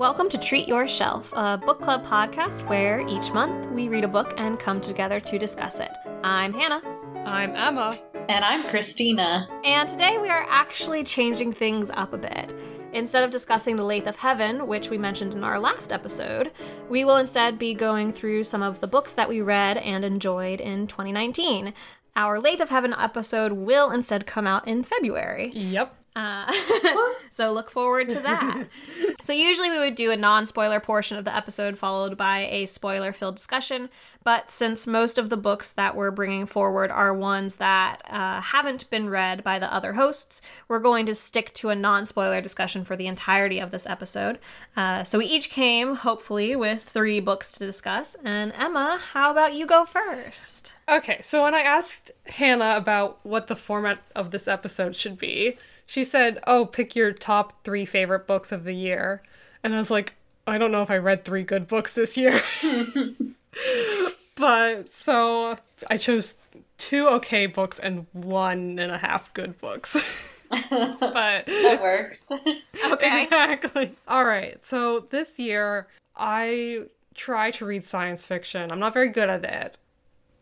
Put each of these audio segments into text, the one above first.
Welcome to Treat Your Shelf, a book club podcast where each month we read a book and come together to discuss it. I'm Hannah. I'm Emma. And I'm Christina. And today we are actually changing things up a bit. Instead of discussing The Lathe of Heaven, which we mentioned in our last episode, we will instead be going through some of the books that we read and enjoyed in 2019. Our Lathe of Heaven episode will instead come out in February. Yep. Uh, so look forward to that. so usually we would do a non-spoiler portion of the episode followed by a spoiler-filled discussion, but since most of the books that we're bringing forward are ones that uh, haven't been read by the other hosts, we're going to stick to a non-spoiler discussion for the entirety of this episode. Uh, so we each came, hopefully, with three books to discuss. And Emma, how about you go first? Okay, so when I asked Hannah about what the format of this episode should be, she said, "Oh, pick your top 3 favorite books of the year." And I was like, "I don't know if I read 3 good books this year." but so I chose two okay books and one and a half good books. but that works. okay. Exactly. All right. So this year I try to read science fiction. I'm not very good at it.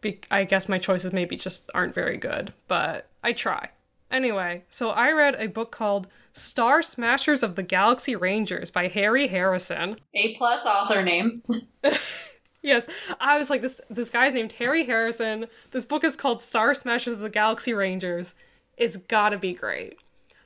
Be- I guess my choices maybe just aren't very good, but I try. Anyway, so I read a book called Star Smashers of the Galaxy Rangers by Harry Harrison. A plus author name. yes, I was like this this guy's named Harry Harrison. This book is called Star Smashers of the Galaxy Rangers. It's got to be great.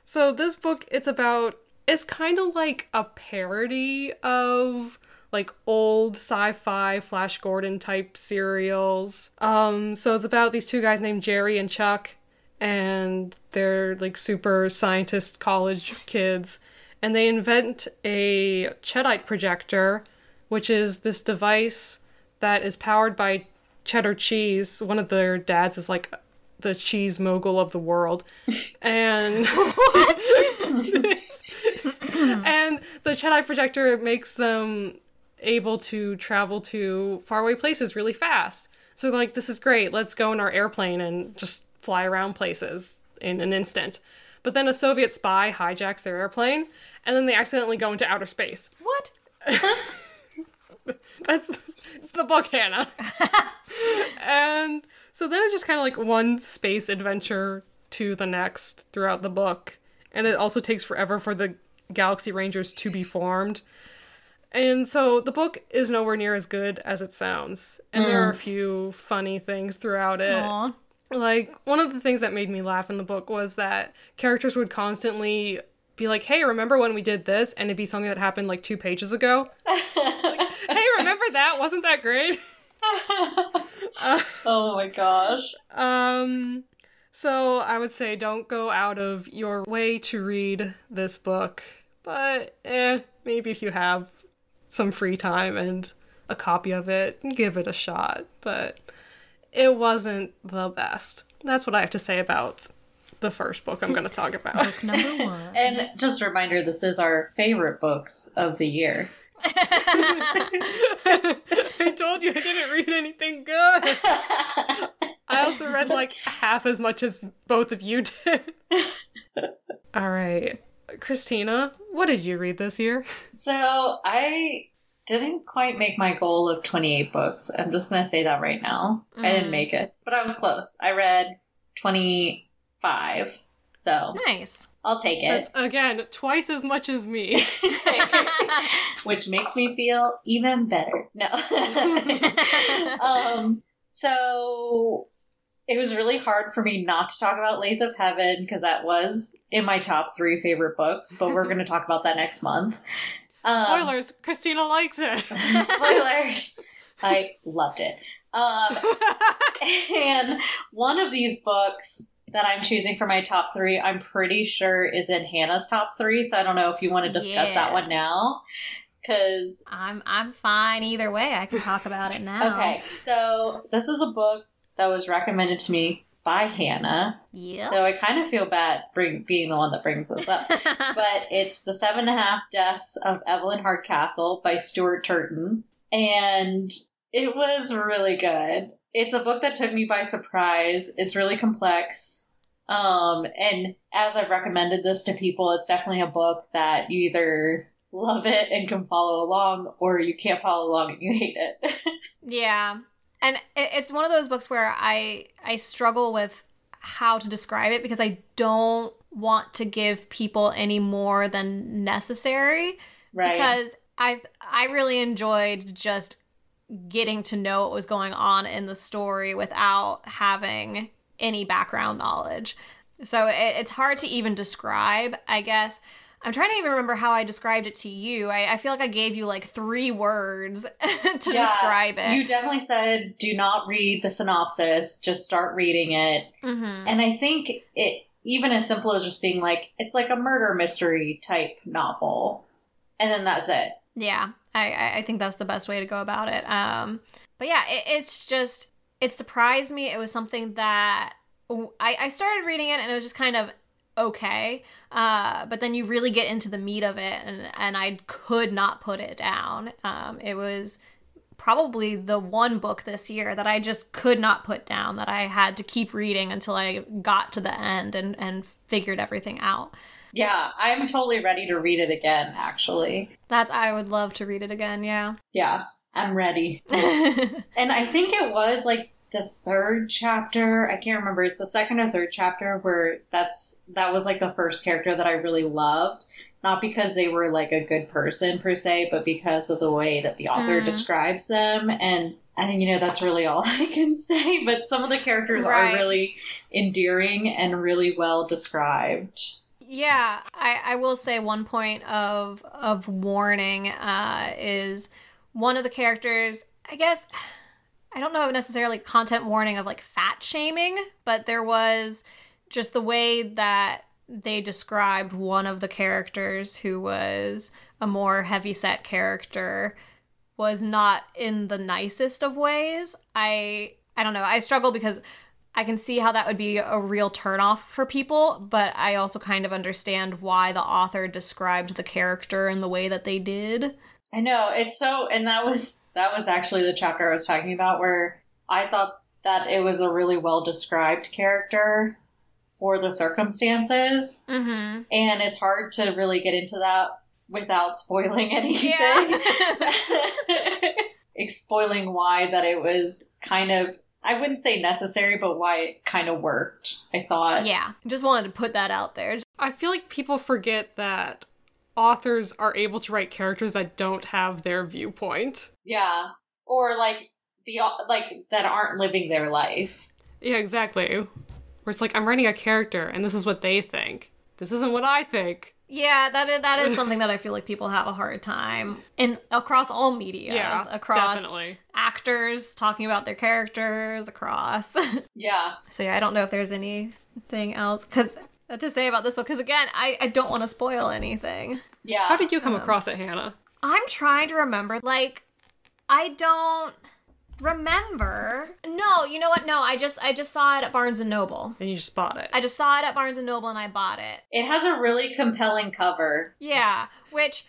So this book it's about it's kind of like a parody of like old sci-fi Flash Gordon type serials. Um so it's about these two guys named Jerry and Chuck and they're like super scientist college kids and they invent a cheddite projector which is this device that is powered by cheddar cheese. One of their dads is like the cheese mogul of the world. And and the cheddite projector makes them able to travel to faraway places really fast. So like this is great. Let's go in our airplane and just fly around places in an instant. But then a Soviet spy hijacks their airplane, and then they accidentally go into outer space. What? That's the book, Hannah. and so then it's just kind of like one space adventure to the next throughout the book. And it also takes forever for the Galaxy Rangers to be formed. And so the book is nowhere near as good as it sounds. And mm. there are a few funny things throughout it. Aww like one of the things that made me laugh in the book was that characters would constantly be like, "Hey, remember when we did this?" and it'd be something that happened like 2 pages ago. like, "Hey, remember that? Wasn't that great?" uh, oh my gosh. Um so I would say don't go out of your way to read this book, but eh, maybe if you have some free time and a copy of it, give it a shot. But it wasn't the best. That's what I have to say about the first book I'm going to talk about. book number one. And just a reminder, this is our favorite books of the year. I told you I didn't read anything good. I also read like half as much as both of you did. All right. Christina, what did you read this year? So I didn't quite make my goal of 28 books. I'm just going to say that right now. Mm. I didn't mm. make it, but I was close. I read 25. So nice. I'll take it. That's again twice as much as me. Which makes me feel even better. No. um so it was really hard for me not to talk about Lathe of Heaven because that was in my top three favorite books, but we're going to talk about that next month. Um, Spoilers: Christina likes it. spoilers. I loved it. Um, and one of these books that I'm choosing for my top three, I'm pretty sure is in Hannah's top three. So I don't know if you want to discuss yeah. that one now. Cause I'm I'm fine either way. I can talk about it now. Okay, so this is a book that was recommended to me by Hannah. Yeah. So I kind of feel bad bring, being the one that brings this up. but it's The Seven and a Half Deaths of Evelyn Hardcastle by Stuart Turton. And it was really good. It's a book that took me by surprise. It's really complex. Um, and as I've recommended this to people, it's definitely a book that you either love it and can follow along, or you can't follow along and you hate it. Yeah. And it's one of those books where I I struggle with how to describe it because I don't want to give people any more than necessary right. because I I really enjoyed just getting to know what was going on in the story without having any background knowledge. So it, it's hard to even describe, I guess. I'm trying to even remember how I described it to you. I, I feel like I gave you like three words to Yeah, describe it. You definitely said do not read the synopsis, just start reading it. Mhm. And I think it even as simple as just being like it's like a murder mystery type novel. And then that's it. Yeah, I, I- I think that's the best way to go about it. Um, but yeah, it, it's just it surprised me. It was something that I, I started reading it and it was just kind of okay. Uh, but then you really get into the meat of it, and and I could not put it down. Um, it was probably the one book this year that I just could not put down that I had to keep reading until I got to the end and and figured everything out. Yeah, I'm totally ready to read it again, actually. That's I would love to read it again. Yeah. Yeah, I'm ready. And I think it was like the third chapter. I can't remember. It's the second or third chapter where that's that was like the first character that I really loved. Not because they were like a good person per se, but because of the way that the author Mm. describes them. And I think, you know, that's really all I can say. But some of the characters Right. are really endearing and really well described. Yeah, I, I will say one point of of warning uh, is one of the characters. I guess I don't know necessarily content warning of like fat shaming, but there was just the way that they described one of the characters who was a more heavy set character was not in the nicest of ways. I I don't know. I struggle because I can see how that would be a real turnoff for people, but I also kind of understand why the author described the character in the way that they did. I know it's so, and that was that was actually the chapter I was talking about where I thought that it was a really well described character for the circumstances, Mm-hmm. and it's hard to really get into that without spoiling anything. Spoiling why that it was kind of I wouldn't say necessary, but why it kind of worked. I thought, Yeah, just wanted to put that out there. I feel like people forget that authors are able to write characters that don't have their viewpoint. yeah, or like the like that aren't living their life. Yeah, exactly. Where it's like, I'm writing a character and this is what they think. This isn't what I think. Yeah, that is, that is something that I feel like people have a hard time in across all media. Yeah, across definitely. actors talking about their characters, across. Yeah, so yeah, I don't know if there's anything else because to say about this book because again, I I don't want to spoil anything. yeah. How did you come um, across it, Hannah? I'm trying to remember. Like, I don't remember. No, you know what? No, I just I just saw it at Barnes and Noble. And you just bought it. I just saw it at Barnes and Noble and I bought it. It has a really compelling cover. Yeah, which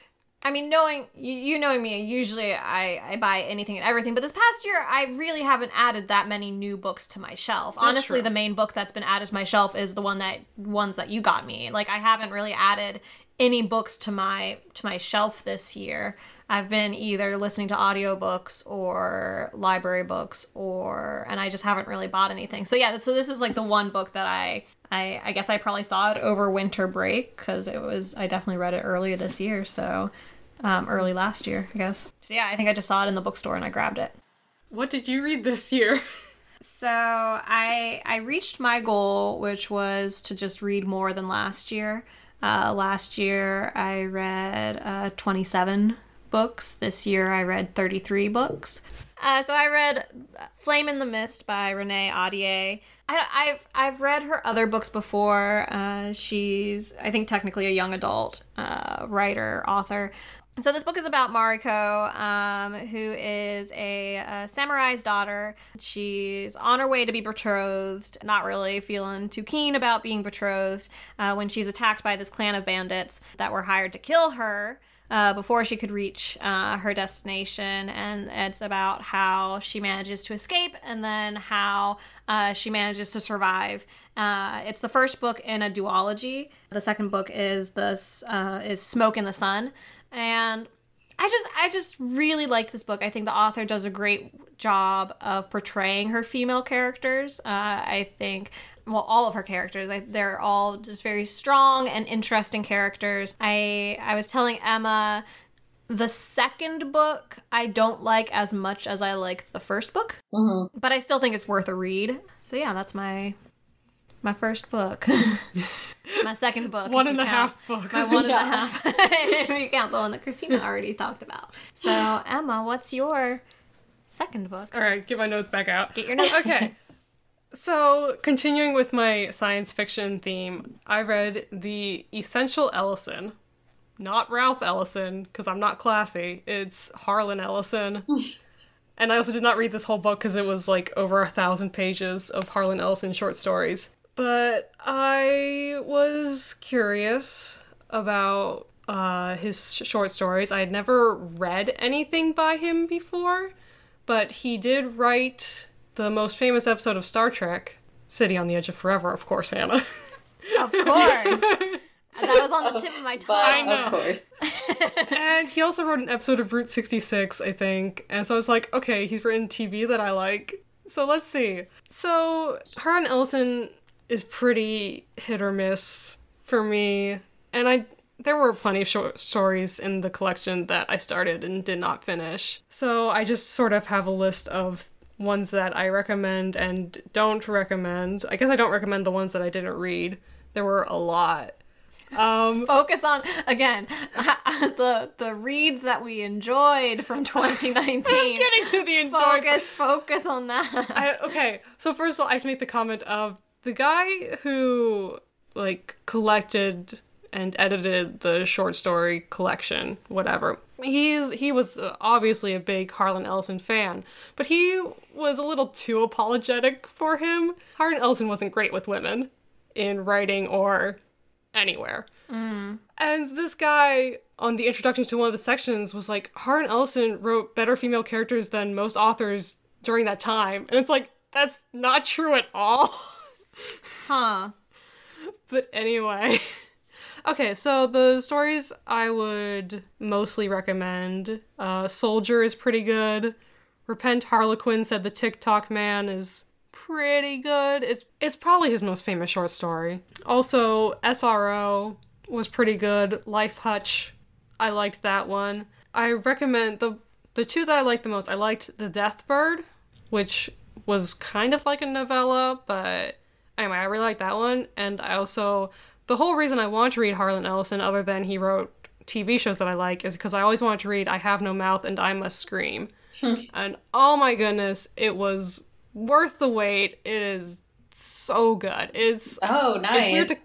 I mean, knowing you, you knowing me, usually I I buy anything and everything. But this past year, I really haven't added that many new books to my shelf. Honestly, true. the main book that's been added to my shelf is the one that ones that you got me. Like I haven't really added any books to my to my shelf this year. I've been either listening to audiobooks or library books or and I just haven't really bought anything. So yeah, so this is like the one book that I I I guess I probably saw it over winter break cuz it was I definitely read it earlier this year, so um early last year, I guess. So yeah, I think I just saw it in the bookstore and I grabbed it. What did you read this year? So I I reached my goal, which was to just read more than last year. Uh, last year I read uh, 27 books. This year I read 33 books. Uh, so I read Flame in the Mist by Renee Ahdieh. I, I've I've read her other books before. Uh, she's I think technically a young adult uh, writer author. So this book is about Mariko, um, who is a, a samurai's daughter. She's on her way to be betrothed, not really feeling too keen about being betrothed, uh, when she's attacked by this clan of bandits that were hired to kill her. Uh, before she could reach uh, her destination, and it's about how she manages to escape and then how uh, she manages to survive. Uh, it's the first book in a duology. The second book is this uh, is Smoke in the Sun, and I just I just really like this book. I think the author does a great job of portraying her female characters. Uh, I think well all of her characters I, they're all just very strong and interesting characters. I I was telling Emma the second book I don't like as much as I like the first book, Mm-hmm. but I still think it's worth a read. So yeah, that's my my first book. my second book. One and a count- half book. My one and a Yeah. half. if you count the one that Christina already talked about. So Emma, what's your second book? All right, get my notes back out. Get your notes. Okay. So, continuing with my science fiction theme, I read The Essential Ellison. Not Ralph Ellison, because I'm not classy. It's Harlan Ellison. and I also did not read this whole book because it was like over a thousand pages of Harlan Ellison short stories. But I was curious about uh, his short stories. I had never read anything by him before, but he did write the most famous episode of Star Trek, City on the Edge of Forever, of course, Hannah. Of course. that was on the tip of my tongue. But I know. of course. and he also wrote an episode of Route 66, I think. And so I was like, okay, he's written TV that I like. So let's see. So Harlan Ellison is pretty hit or miss for me. And I there were plenty of short stories in the collection that I started and did not finish. So I just sort of have a list of ones that I recommend and don't recommend. I guess I don't recommend the ones that I didn't read. There were a lot. Um Focus on again the the reads that we enjoyed from 2019. getting to the enjoyment. focus, focus on that. I, okay, so first of all, I have to make the comment of the guy who like collected and edited the short story collection, whatever. He's he was uh, obviously a big Harlan Ellison fan, but he was a little too apologetic for him. Harlan Ellison wasn't great with women in writing or anywhere. And this guy on the introduction to one of the sections was like, Harlan Ellison wrote better female characters than most authors during that time. And it's like, that's not true at all. Huh. but anyway. Okay, so the stories I would mostly recommend. Uh, Soldier is pretty good. Repent Harlequin said the Ticktockman is pretty good. It's it's probably his most famous short story. Also, SRO was pretty good. Life Hutch, I liked that one. I recommend the the two that I liked the most. I liked The Death Bird, which was kind of like a novella, but anyway, I really like that one. And I also the whole reason I want to read Harlan Ellison, other than he wrote TV shows that I like, is because I always wanted to read I Have No Mouth and I Must Scream. and oh my goodness, it was worth the wait. It is so good. It's Oh, nice. it's weird to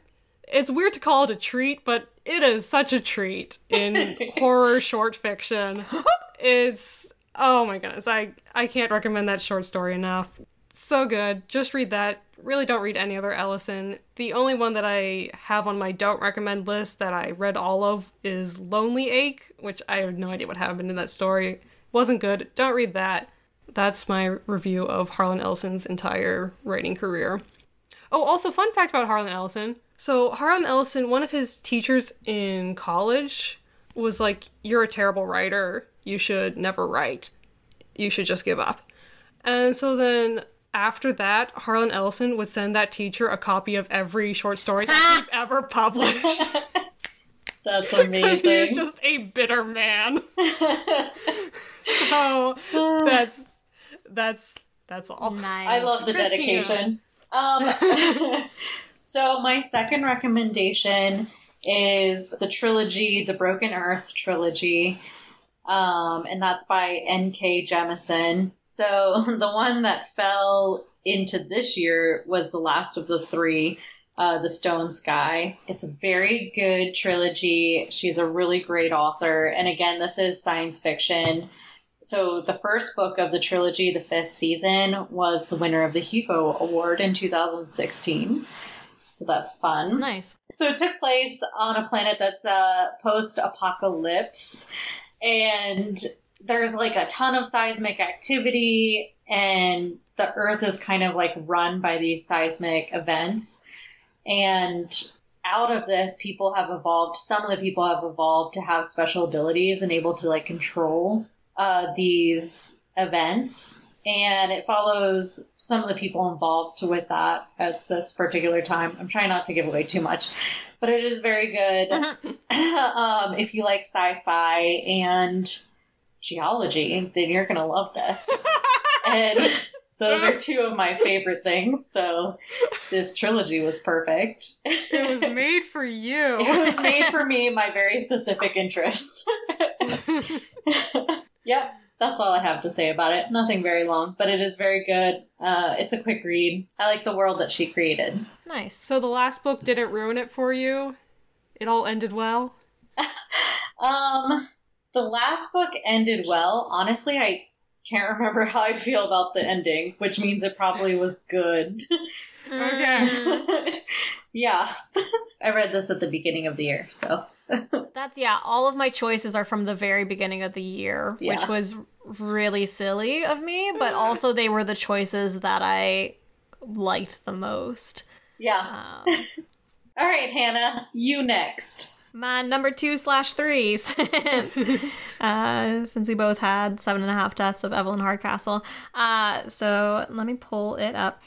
it's weird to call it a treat, but it is such a treat in horror short fiction. It's oh my goodness, I I can't recommend that short story enough. So good. Just read that. Really don't read any other Ellison. The only one that I have on my don't recommend list that I read all of is Lonelyache, which I have no idea what happened in that story. Wasn't good. Don't read that. That's my review of Harlan Ellison's entire writing career. Oh, also, fun fact about Harlan Ellison. So, Harlan Ellison, one of his teachers in college was like, You're a terrible writer. You should never write. You should just give up. And so then after that, Harlan Ellison would send that teacher a copy of every short story that he'd ever published. That's amazing. he's just a bitter man. so that's that's that's all. Nice. I love the dedication. Um, so my second recommendation is the trilogy, the Broken Earth trilogy, um, and that's by N.K. Jemisin. So the one that fell into this year was the last of the three. Uh, the Stone Sky. It's a very good trilogy. She's a really great author. And again, this is science fiction. So the first book of the trilogy, the fifth season, was the winner of the Hugo Award in 2016. So that's fun. Nice. So it took place on a planet that's a post-apocalypse, and there's like a ton of seismic activity, and the Earth is kind of like run by these seismic events. And out of this, people have evolved. Some of the people have evolved to have special abilities and able to like control uh, these events. And it follows some of the people involved with that at this particular time. I'm trying not to give away too much, but it is very good. um, if you like sci-fi and geology, then you're gonna love this. and those are two of my favorite things. So this trilogy was perfect. It was made for you. it was made for me, my very specific interests. yep, that's all I have to say about it. Nothing very long, but it is very good. Uh, it's a quick read. I like the world that she created. Nice. So the last book didn't ruin it for you? It all ended well? Um, the last book ended well. Honestly, I can't remember how I feel about the ending, which means it probably was good. Okay. yeah. I read this at the beginning of the year, so. That's yeah. All of my choices are from the very beginning of the year, which was really silly of me, but also they were the choices that I liked the most. Yeah. Um, All right, Hannah, you next. my number two slash three, since uh, since we both had seven and a half deaths of Evelyn Hardcastle. Uh, so let me pull it up.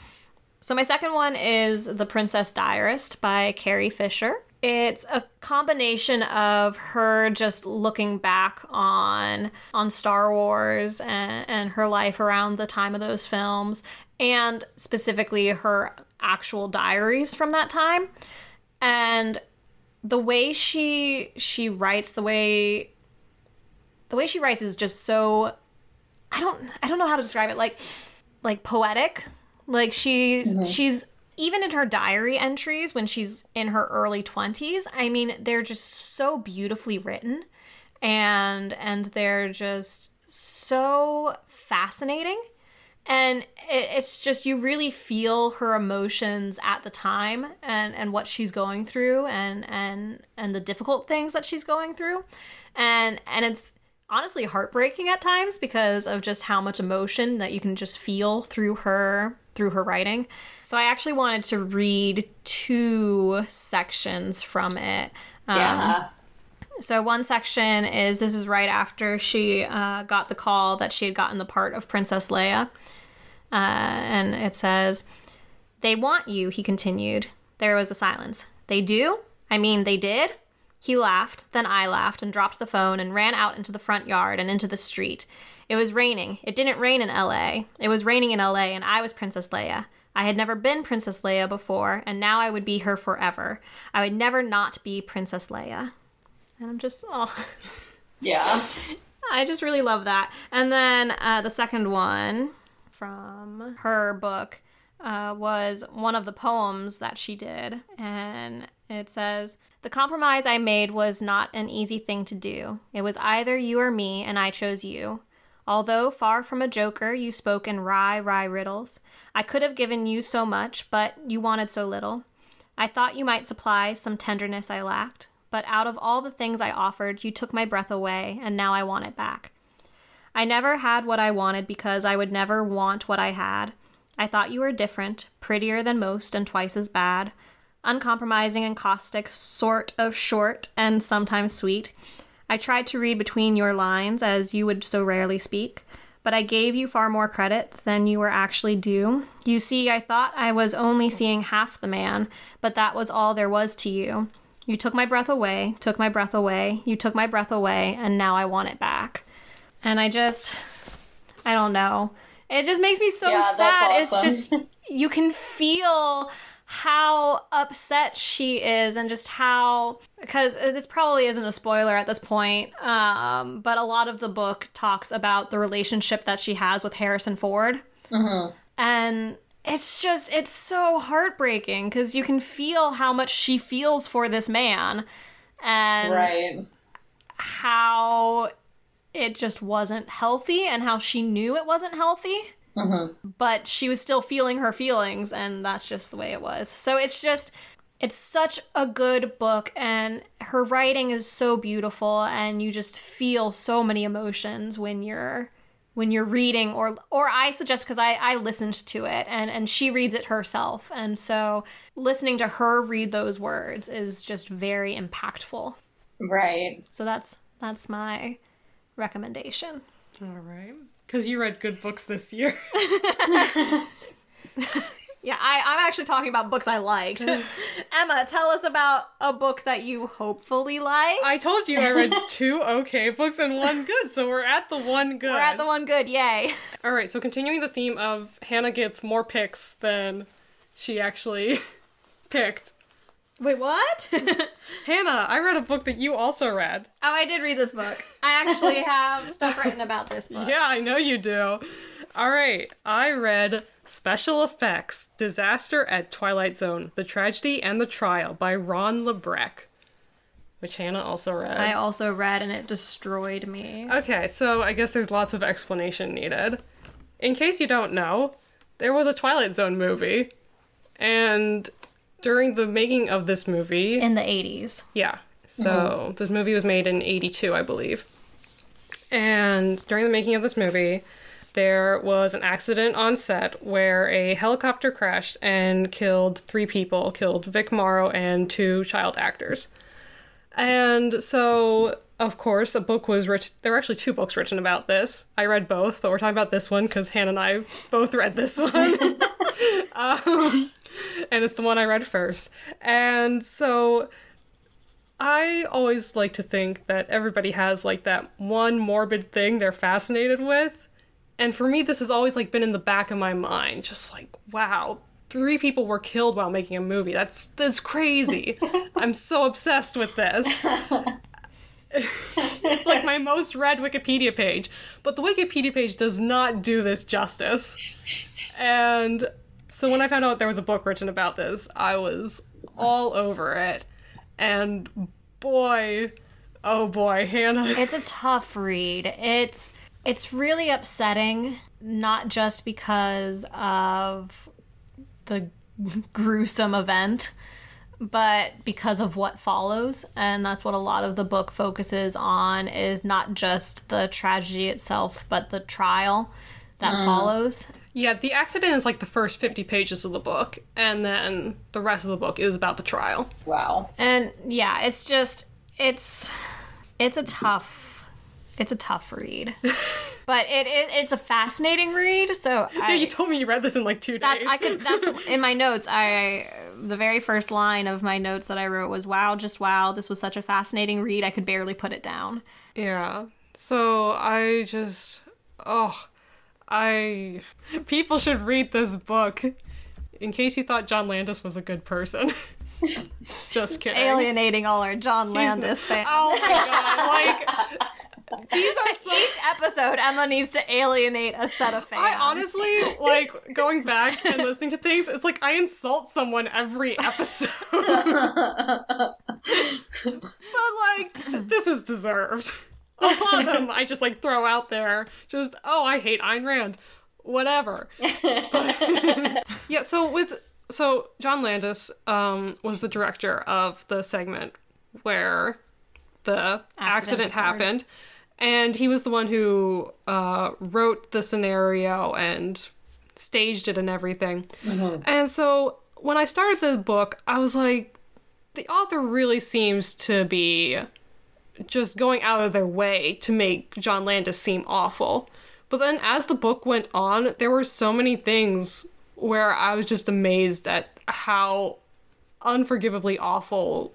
So my second one is The Princess Diarist by Carrie Fisher. It's a combination of her just looking back on on Star Wars and, and her life around the time of those films, and specifically her actual diaries from that time. And the way she she writes, the way the way she writes is just so I don't I don't know how to describe it. Like like poetic. Like she's mm-hmm. she's even in her diary entries when she's in her early 20s, I mean, they're just so beautifully written and and they're just so fascinating. And it, it's just you really feel her emotions at the time and and what she's going through and and and the difficult things that she's going through. And and it's honestly heartbreaking at times because of just how much emotion that you can just feel through her through her writing. So I actually wanted to read two sections from it. Um, Yeah. so one section is this is right after she uh, got the call that she had gotten the part of Princess Leia, uh, and it says, "They want you," he continued. There was a silence. They do? I mean, they did. He laughed, then I laughed and dropped the phone and ran out into the front yard and into the street. It was raining. It didn't rain in LA. It was raining in LA, and I was Princess Leia. I had never been Princess Leia before, and now I would be her forever. I would never not be Princess Leia. And I'm just, oh, Yeah. I just really love that. And then uh, the second one from her book uh, was one of the poems that she did. And it says, The compromise I made was not an easy thing to do. It was either you or me, and I chose you. Although far from a joker, you spoke in wry, wry riddles. I could have given you so much, but you wanted so little. I thought you might supply some tenderness I lacked, but out of all the things I offered, you took my breath away, and now I want it back. I never had what I wanted because I would never want what I had. I thought you were different, prettier than most, and twice as bad. Uncompromising and caustic, sort of short and sometimes sweet. I tried to read between your lines, as you would so rarely speak, but I gave you far more credit than you were actually due. You see, I thought I was only seeing half the man, but that was all there was to you. You took my breath away, took my breath away, you took my breath away, and now I want it back. And I just, I don't know. It just makes me so Yeah, sad. It's just, you can feel how upset she is and just how because this probably isn't a spoiler at this point um, but a lot of the book talks about the relationship that she has with harrison ford. And it's just it's so heartbreaking because you can feel how much she feels for this man and Right. how it just wasn't healthy and how she knew it wasn't healthy Mm-hmm. but she was still feeling her feelings and that's just the way it was so it's just it's such a good book and her writing is so beautiful and you just feel so many emotions when you're when you're reading or or I suggest because I, I listened to it and and she reads it herself and so listening to her read those words is just very impactful. Right. So that's that's my recommendation. All right. Because you read good books this year. Yeah, I, I'm actually talking about books I liked. Emma, tell us about a book that you hopefully like. I told you I read two okay books and one good, so we're at the one good. We're at the one good, yay. All right, so continuing the theme of Hannah gets more picks than she actually picked. Wait, what? Hannah, I read a book that you also read. Oh, I did read this book. I actually have stuff written about this book. Yeah, I know you do. All right, I read Special Effects Disaster at Twilight Zone The Tragedy and the Trial by Ron LaBrecque, which Hannah also read. I also read and it destroyed me. Okay, so I guess there's lots of explanation needed. In case you don't know, there was a Twilight Zone movie, and during the making of this movie, In the 80s. yeah, so this movie was made in 82, I believe. And during the making of this movie, there was an accident on set where a helicopter crashed and killed three people, killed Vic Morrow and two child actors. And so, of course, a book was written. There were actually two books written about this. I read both, but we're talking about this one because Hannah and I both read this one. um, and it's the one I read first. And so I always like to think that everybody has like that one morbid thing they're fascinated with. And for me, this has always like been in the back of my mind, just like, wow, three people were killed while making a movie. That's that's crazy. I'm so obsessed with this. it's like my most read Wikipedia page, but the Wikipedia page does not do this justice. And so when I found out there was a book written about this, I was all over it. And boy, oh boy, Hannah. It's a tough read. It's it's really upsetting not just because of the gruesome event but because of what follows and that's what a lot of the book focuses on is not just the tragedy itself but the trial that mm. follows Yeah, the accident is like the first 50 pages of the book, and then the rest of the book is about the trial. Wow. and yeah it's just it's it's a tough it's a tough read but it, it it's a fascinating read so Yeah, I, you told me you read this in like two days. that's i could that's in my notes i the very first line of my notes that i wrote was wow just wow this was such a fascinating read i could barely put it down Yeah. So I just oh I people should read this book. In case you thought John Landis was a good person. just kidding. alienating all our john landis fans Oh my god, like these are so each episode emma needs to alienate a set of fans I honestly like going back and listening to things, it's like I insult someone every episode. but like this is deserved. A lot of them I just like throw out there. Just oh, I hate Ayn Rand. Whatever. But- yeah, so with so John Landis um was the director of the segment where the accident, occurred. happened. And he was the one who uh, wrote the scenario and staged it and everything. And so when I started the book, I was like, the author really seems to be just going out of their way to make John Landis seem awful. But then as the book went on, there were so many things where I was just amazed at how unforgivably awful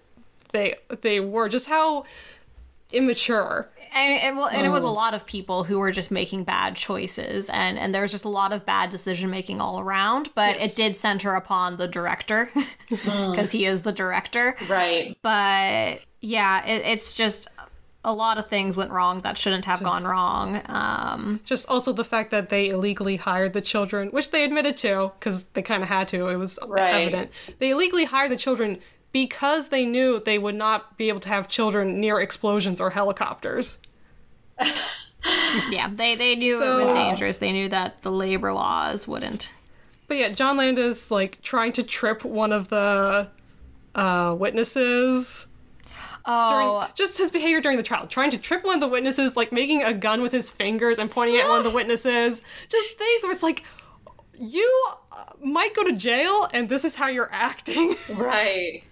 they they were, just how immature. and, and, well, and it was a lot of people who were just making bad choices and and there was just a lot of bad decision making all around but Yes. it did center upon the director because he is the director Right. but yeah it, it's just a lot of things went wrong that shouldn't have gone wrong um Just also the fact that they illegally hired the children, which they admitted to because they kind of had to. It was Right. evident. They illegally hired the children because they knew they would not be able to have children near explosions or helicopters. yeah they they knew it was dangerous they knew that the labor laws wouldn't But yeah, John Landis like trying to trip one of the uh, witnesses. Oh. During, just his behavior during the trial, trying to trip one of the witnesses, like making a gun with his fingers and pointing at one of the witnesses. Just things where it's like, you uh, might go to jail, and this is how you're acting. Right.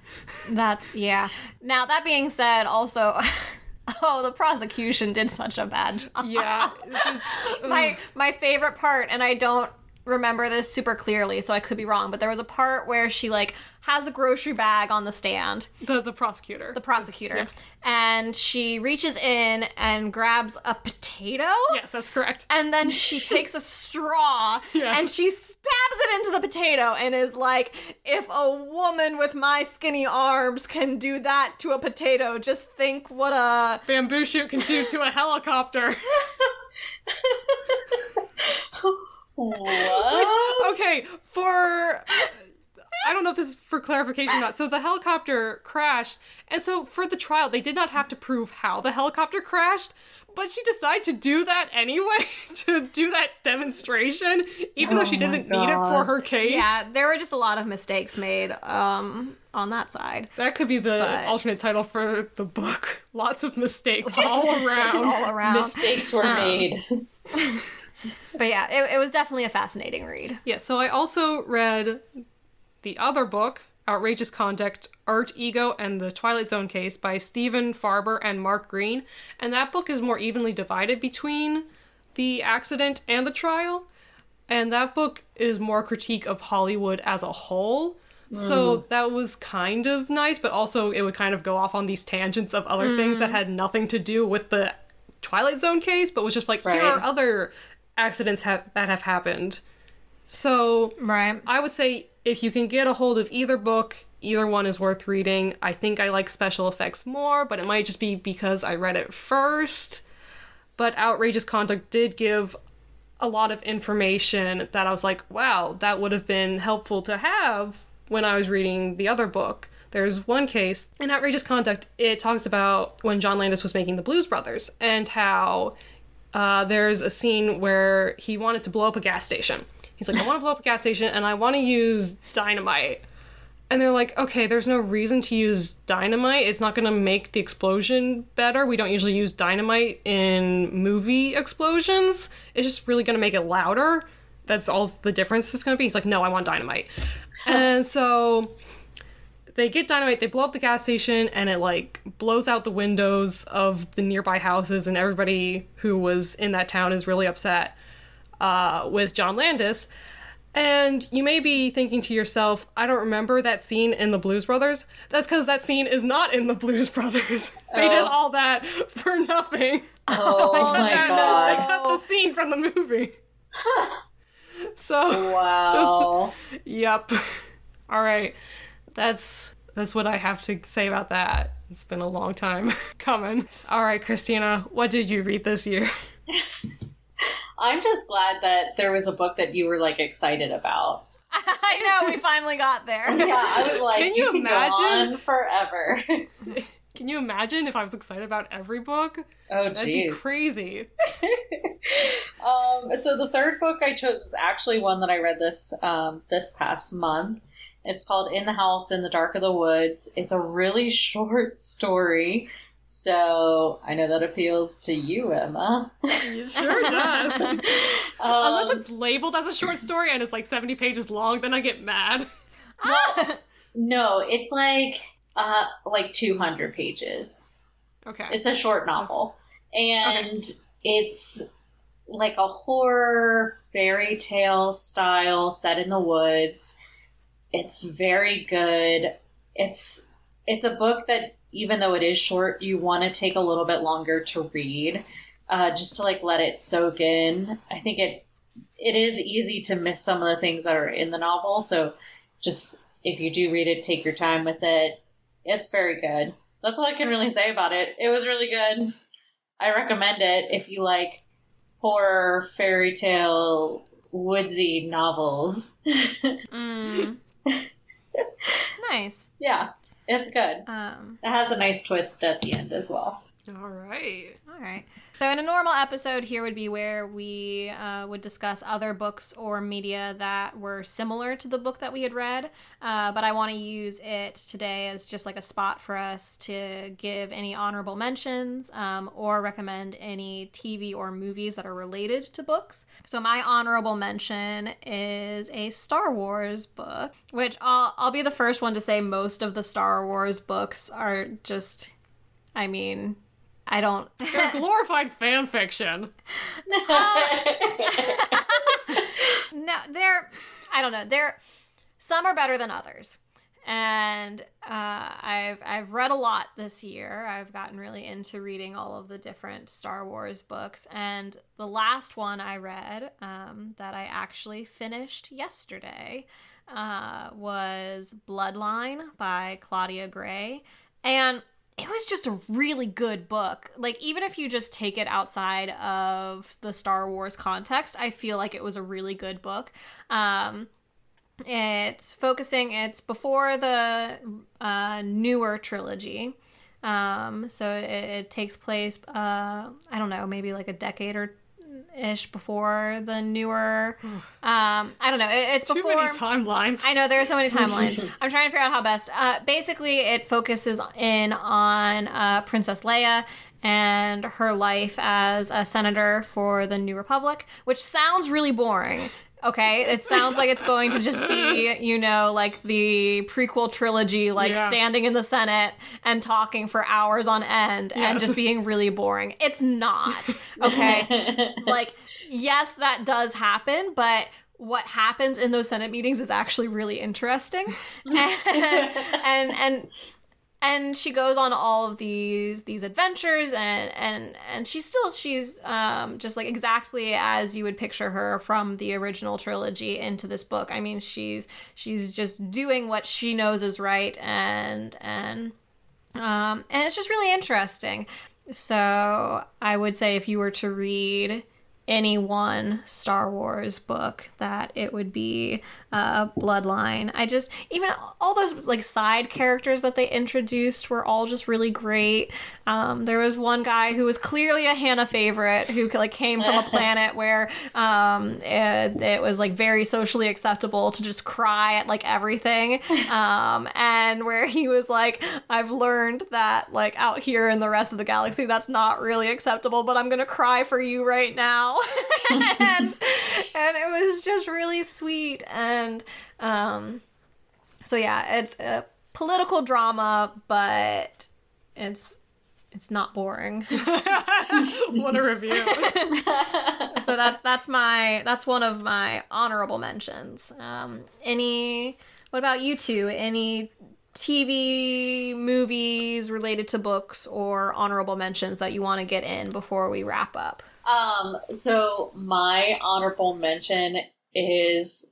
That's yeah. Now that being said, also, oh, the prosecution did such a bad job. yeah. my my favorite part, and I don't remember this super clearly, so I could be wrong, but there was a part where she like has a grocery bag on the stand, the the prosecutor. the prosecutor, and she reaches in and grabs a potato. yes, that's correct. And then she takes a straw Yes. and she stabs it into the potato and is like, if a woman with my skinny arms can do that to a potato, just think what a. Bamboo shoot can do to a helicopter. What? okay, for I don't know if this is for clarification or not. So the helicopter crashed, and so for the trial, they did not have to prove how the helicopter crashed, but she decided to do that anyway to do that demonstration, even though she Oh didn't need it for her case. Yeah, there were just a lot of mistakes made um, on that side. That could be the But- alternate title for the book. Lots of mistakes all Mistakes around. all around. Mistakes were made. But yeah, it, it was definitely a fascinating read. Yeah, so I also read the other book, Outrageous Conduct, Art, Ego, and the Twilight Zone Case by Stephen Farber and Marc Green. And that book is more evenly divided between the accident and the trial. And that book is more critique of Hollywood as a whole. So mm. that was kind of nice, but also it would kind of go off on these tangents of other things that mm. had nothing to do with the Twilight Zone case, but was just like, here are other accidents ha- that have happened. So Right. I would say if you can get a hold of either book, either one is worth reading. I think I like special effects more, but it might just be because I read it first. But Outrageous Conduct did give a lot of information that I was like, wow, that would have been helpful to have when I was reading the other book. There's one case in Outrageous Conduct, it talks about when John Landis was making the Blues Brothers and how uh, there's a scene where he wanted to blow up a gas station. He's like, I want to blow up a gas station and I want to use dynamite. And they're like, okay, there's no reason to use dynamite. It's not going to make the explosion better. We don't usually use dynamite in movie explosions. It's just really going to make it louder. That's all the difference is going to be. He's like, no, I want dynamite. and so they get dynamite, they blow up the gas station, and it like blows out the windows of the nearby houses, and everybody who was in that town is really upset uh, with John Landis. And you may be thinking to yourself, I don't remember that scene in the Blues Brothers. That's because that scene is not in the Blues Brothers. they did Oh. all that for nothing. Oh my They god. cut the scene from the movie. so Wow. Yep. All right. That's that's what I have to say about that. It's been a long time coming. All right, Christina, what did you read this year? I'm just glad that there was a book that you were like excited about. I know, we finally got there. Yeah, I was like, Can you can go imagine? on forever. Can you imagine if I was excited about every book? oh, That'd be crazy. um, so the third book I chose is actually one that I read this um, this past month. It's called In the House in the Dark of the Woods. It's a really short story, so I know that appeals to you, Emma. It sure does. Um, Unless it's labeled as a short story and it's like 70 pages long, then I get mad. no, it's like uh, like 200 pages. Okay. It's a short novel, and it's like a horror fairy tale style set in the woods. It's very good. It's it's a book that even though it is short, you want to take a little bit longer to read, uh, just to like let it soak in. I think it it is easy to miss some of the things that are in the novel, so just if you do read it, take your time with it. It's very good. That's all I can really say about it. It was really good. I recommend it if you like horror, fairy tale, woodsy novels. Mm. Nice. yeah, it's good. Um, It has a nice twist at the end as well. All right. All right. So, in a normal episode, here would be where we uh, would discuss other books or media that were similar to the book that we had read. Uh, but I want to use it today as just like a spot for us to give any honorable mentions um, or recommend any TV or movies that are related to books. So, my honorable mention is a Star Wars book, which I'll, I'll be the first one to say most of the Star Wars books are just, I mean, I don't. They're glorified fan fiction. no, they're. I don't know. They're. Some are better than others, and uh, I've I've read a lot this year. I've gotten really into reading all of the different Star Wars books, and the last one I read um, that I actually finished yesterday uh, was Bloodline by Claudia Gray, and it was just a really good book. Like, even if you just take it outside of the Star Wars context, I feel like it was a really good book. Um, it's focusing, it's before the uh, newer trilogy. Um, so it, it takes place, uh, I don't know, maybe like a decade or ish before the newer. Um, I don't know. It, it's Too before many timelines. I know there are so many timelines. I'm trying to figure out how best. Uh, basically, it focuses in on uh, Princess Leia and her life as a senator for the New Republic, which sounds really boring. Okay, it sounds like it's going to just be, you know, like the prequel trilogy, like Yeah. standing in the Senate and talking for hours on end and just being really boring. It's not. Okay like yes that does happen but what happens in those senate meetings is actually really interesting and and and, and she goes on all of these these adventures and and and she's still she's um just like exactly as you would picture her from the original trilogy into this book i mean she's she's just doing what she knows is right and and um, and it's just really interesting. So I would say if you were to read any one Star Wars book, that it would be uh, Bloodline. I just even all those like side characters that they introduced were all just really great. Um, there was one guy who was clearly a Hannah favorite who like came from a planet where um, it, it was like very socially acceptable to just cry at like everything, um, and where he was like, I've learned that like out here in the rest of the galaxy, that's not really acceptable, but I'm gonna cry for you right now, and, and it was just really sweet and um, so yeah, it's a political drama, but it's it's not boring. what a review. so that's that's my that's one of my honorable mentions. Um, any? What about you two? Any TV movies related to books or honorable mentions that you want to get in before we wrap up? Um, so my honorable mention is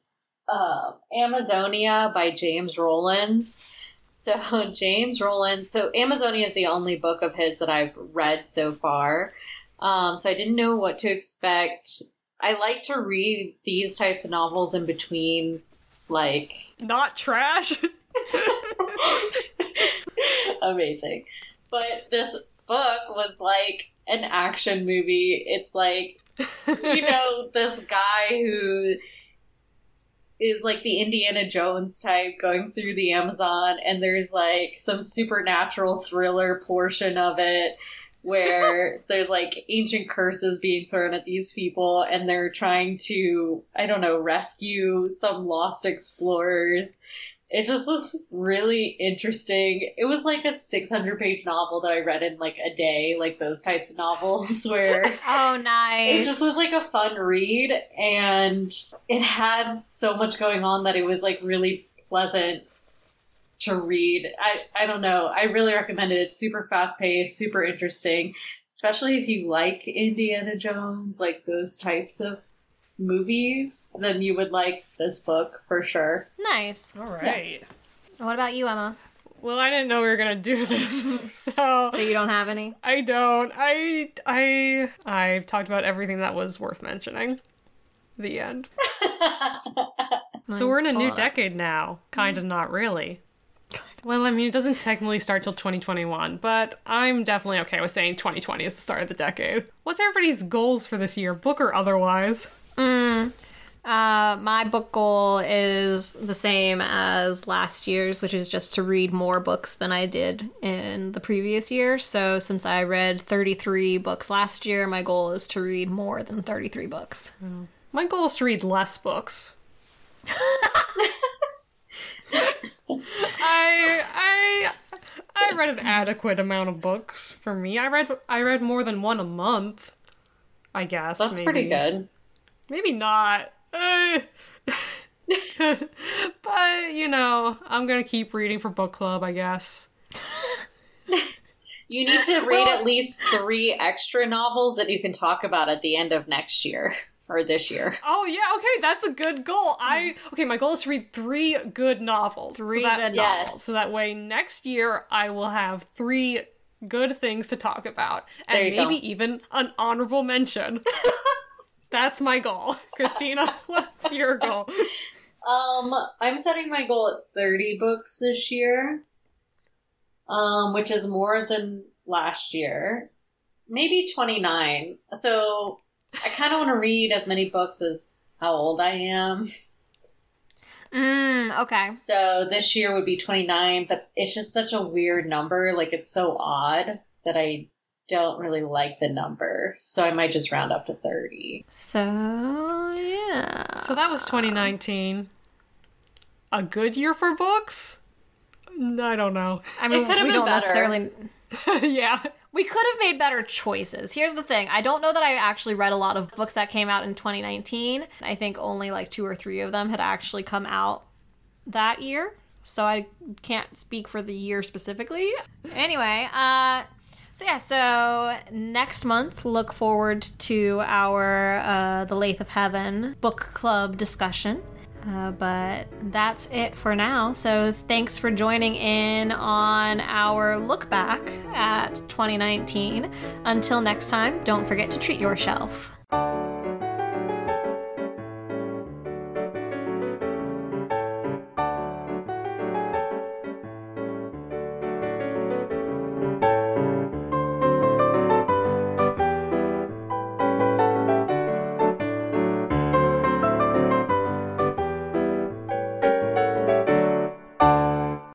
uh, Amazonia by James Rollins. So James Rollins. So Amazonia is the only book of his that I've read so far. Um, so I didn't know what to expect. I like to read these types of novels in between, like Not trash. amazing. But this book was like an action movie. It's like you know, this guy who is like the Indiana Jones type going through the Amazon, and there's like some supernatural thriller portion of it where there's like ancient curses being thrown at these people, and they're trying to, I don't know, rescue some lost explorers. It just was really interesting. It was like a 600 page novel that I read in like a day, like those types of novels where Oh, nice. it just was like a fun read and it had so much going on that it was like really pleasant to read. I, I don't know. I really recommend it. It's super fast paced, super interesting, especially if you like Indiana Jones, like those types of movies, then you would like this book for sure. nice. All right. What about you, Emma? Well, I didn't know we were gonna do this, so So you don't have any? I don't. I I I talked about everything that was worth mentioning. The end. So we're in a new Hold decade now. Kind of mm-hmm. not really. Well, I mean, it doesn't technically start till 2021, but I'm definitely okay with saying 2020 is the start of the decade. What's everybody's goals for this year, book or otherwise? Uh, my book goal is the same as last year's, which is just to read more books than I did in the previous year. So, since I read 33 books last year, my goal is to read more than 33 books. My goal is to read less books. I I I read an adequate amount of books for me. I read I read more than one a month. I guess That's maybe. pretty good. Maybe not. Eh. but you know, I'm gonna keep reading for book club. I guess. You need to read at least three extra novels that you can talk about at the end of next year or this year. Oh yeah, okay, that's a good goal. I okay, my goal is to read three good novels. Three so that, good Yes. novels. So that way next year I will have three good things to talk about. And maybe go. even an honorable mention. That's my goal. Christina, what's your goal? Um, I'm setting my goal at 30 books this year, um, which is more than last year. Maybe 29. So I kind of want to read as many books as how old I am. Mm, okay. So this year would be 29, but it's just such a weird number. Like, it's so odd that I don't really like the number. So I might just round up to 30. So, yeah. So that was 2019. A good year for books? I don't know. I mean, could've we don't better. necessarily. yeah. We could have made better choices. Here's the thing I don't know that I actually read a lot of books that came out in 2019. I think only like two or three of them had actually come out that year. So I can't speak for the year specifically. Anyway, uh, so yeah, so next month, look forward to our uh, The Lathe of Heaven book club discussion. Uh, but that's it for now. So thanks for joining in on our look back at 2019. Until next time, don't forget to treat your shelf.